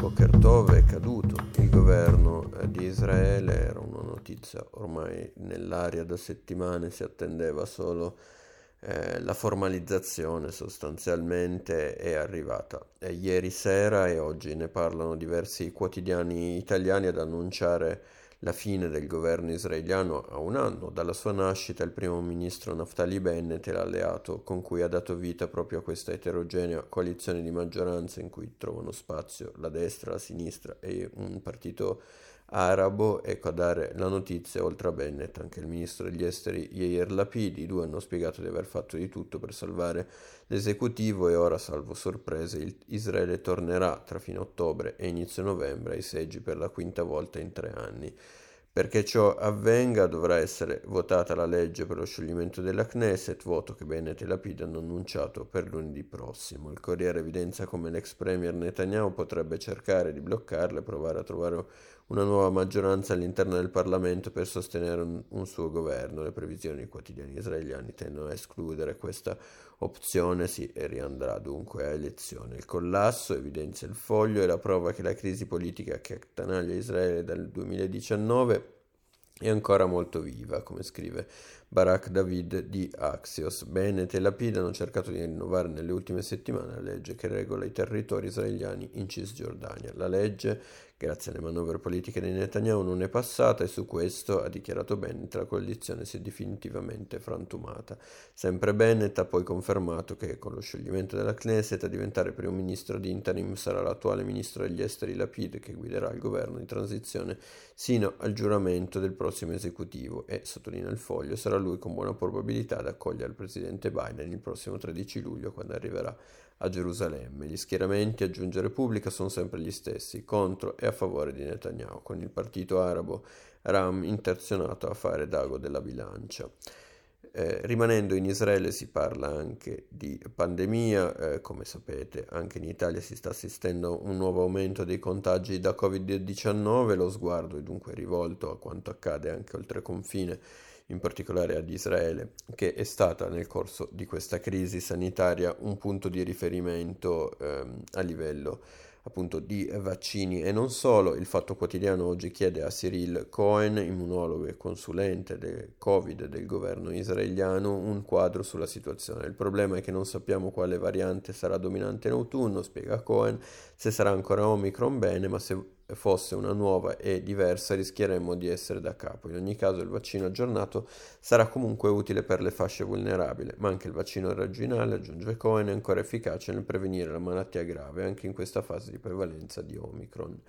Boker Tov è caduto il governo di Israele, era una notizia ormai nell'aria da settimane, si attendeva solo eh, la formalizzazione sostanzialmente è arrivata. E ieri sera e oggi ne parlano diversi quotidiani italiani ad annunciare la fine del governo israeliano a un anno dalla sua nascita il primo ministro Naftali Bennett e l'alleato con cui ha dato vita proprio a questa eterogenea coalizione di maggioranza in cui trovano spazio la destra, la sinistra e un partito arabo, ecco a dare la notizia oltre a Bennett anche il ministro degli esteri Yair Lapid, i due hanno spiegato di aver fatto di tutto per salvare l'esecutivo e ora salvo sorprese Israele tornerà tra fine ottobre e inizio novembre ai seggi per la quinta volta in tre anni. Perché ciò avvenga dovrà essere votata la legge per lo scioglimento della Knesset, voto che Bennett e Lapid hanno annunciato per lunedì prossimo. Il Corriere evidenzia come l'ex premier Netanyahu potrebbe cercare di bloccarla e provare a trovare una nuova maggioranza all'interno del Parlamento per sostenere un, un suo governo. Le previsioni quotidiane israeliani tendono a escludere questa opzione, si riandrà dunque a elezioni. Il collasso, evidenzia il foglio, è la prova che la crisi politica che attanaglia Israele dal 2019 è ancora molto viva, come scrive Barak David di Axios. Bennett e Lapid hanno cercato di rinnovare nelle ultime settimane la legge che regola i territori israeliani in Cisgiordania. La legge Grazie alle manovre politiche di Netanyahu non è passata e su questo, ha dichiarato Bennett, la coalizione si è definitivamente frantumata. Sempre Bennett ha poi confermato che con lo scioglimento della Knesset a diventare primo ministro di interim sarà l'attuale ministro degli esteri Lapid che guiderà il governo di transizione sino al giuramento del prossimo esecutivo e, sottolinea il foglio, sarà lui con buona probabilità ad accogliere il presidente Biden il prossimo 13 luglio quando arriverà a Gerusalemme. Gli schieramenti, aggiunge Repubblica, sono sempre gli stessi, contro e a favore di Netanyahu, con il partito arabo Ram intenzionato a fare d'ago della bilancia. Eh, rimanendo in Israele si parla anche di pandemia, eh, come sapete anche in Italia si sta assistendo a un nuovo aumento dei contagi da Covid-19, lo sguardo è dunque rivolto a quanto accade anche oltre confine in particolare ad Israele, che è stata nel corso di questa crisi sanitaria un punto di riferimento ehm, a livello appunto di vaccini e non solo. Il Fatto Quotidiano oggi chiede a Cyril Cohen, immunologo e consulente del Covid del governo israeliano, un quadro sulla situazione. Il problema è che non sappiamo quale variante sarà dominante in autunno, spiega Cohen, se sarà ancora Omicron bene, ma se fosse una nuova e diversa rischieremmo di essere da capo. In ogni caso il vaccino aggiornato sarà comunque utile per le fasce vulnerabili, ma anche il vaccino regionale, aggiunge Cohen, è ancora efficace nel prevenire la malattia grave anche in questa fase di prevalenza di Omicron.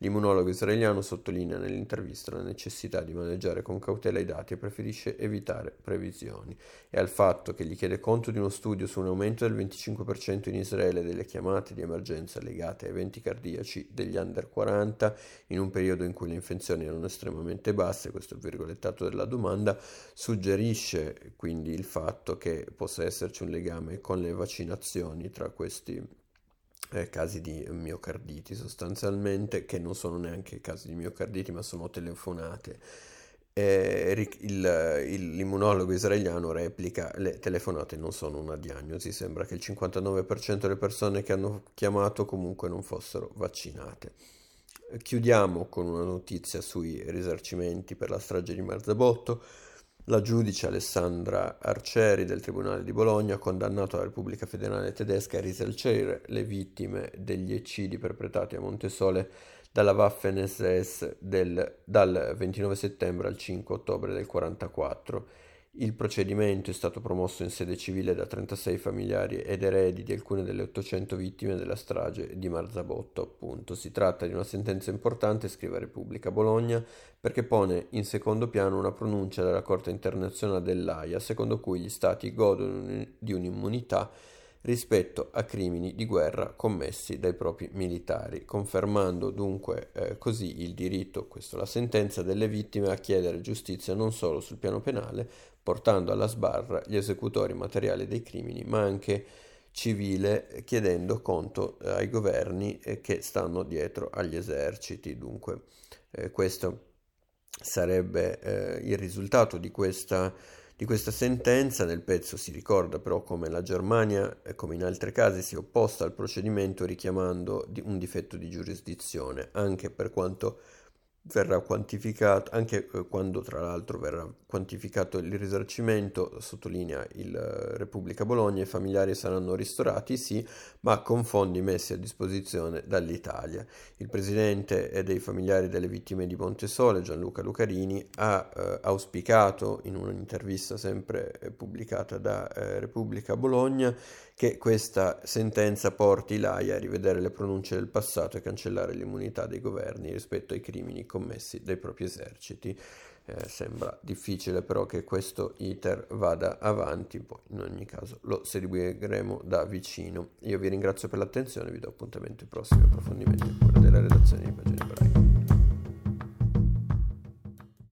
L'immunologo israeliano sottolinea nell'intervista la necessità di maneggiare con cautela i dati e preferisce evitare previsioni. E al fatto che gli chiede conto di uno studio su un aumento del 25% in Israele delle chiamate di emergenza legate a eventi cardiaci degli under 40 in un periodo in cui le infezioni erano estremamente basse, questo virgolettato della domanda, suggerisce quindi il fatto che possa esserci un legame con le vaccinazioni tra questi eh, casi di miocarditi sostanzialmente, che non sono neanche casi di miocarditi ma sono telefonate. Il, il, l'immunologo israeliano replica le telefonate non sono una diagnosi, sembra che il 59% delle persone che hanno chiamato comunque non fossero vaccinate. Chiudiamo con una notizia sui risarcimenti per la strage di Marzabotto. La giudice Alessandra Arcieri del Tribunale di Bologna ha condannato la Repubblica Federale Tedesca a risarcire le vittime degli eccidi perpetrati a Montesole dalla Waffen-SS del, dal 29 settembre al 5 ottobre del 1944 il procedimento è stato promosso in sede civile da 36 familiari ed eredi di alcune delle 800 vittime della strage di Marzabotto, appunto. Si tratta di una sentenza importante, scrive Repubblica Bologna, perché pone in secondo piano una pronuncia della Corte internazionale dell'AIA, secondo cui gli Stati godono di un'immunità rispetto a crimini di guerra commessi dai propri militari, confermando dunque eh, così il diritto, questa la sentenza, delle vittime a chiedere giustizia non solo sul piano penale, portando alla sbarra gli esecutori materiali dei crimini, ma anche civile, chiedendo conto eh, ai governi eh, che stanno dietro agli eserciti. Dunque, eh, questo sarebbe eh, il risultato di questa Di questa sentenza nel pezzo si ricorda però come la Germania, come in altri casi, si è opposta al procedimento richiamando un difetto di giurisdizione, anche per quanto verrà quantificato, anche eh, quando tra l'altro verrà quantificato il risarcimento, sottolinea il eh, Repubblica Bologna, i familiari saranno ristorati, sì, ma con fondi messi a disposizione dall'Italia. Il presidente dei familiari delle vittime di Montesole, Gianluca Lucarini, ha eh, auspicato in un'intervista sempre eh, pubblicata da eh, Repubblica Bologna che questa sentenza porti l'AIA a rivedere le pronunce del passato e cancellare l'immunità dei governi rispetto ai crimini commessi dai propri eserciti. Eh, sembra difficile però che questo iter vada avanti, poi in ogni caso lo seguiremo da vicino. Io vi ringrazio per l'attenzione, vi do appuntamento ai prossimi approfondimenti della redazione di Pagine Ebraiche.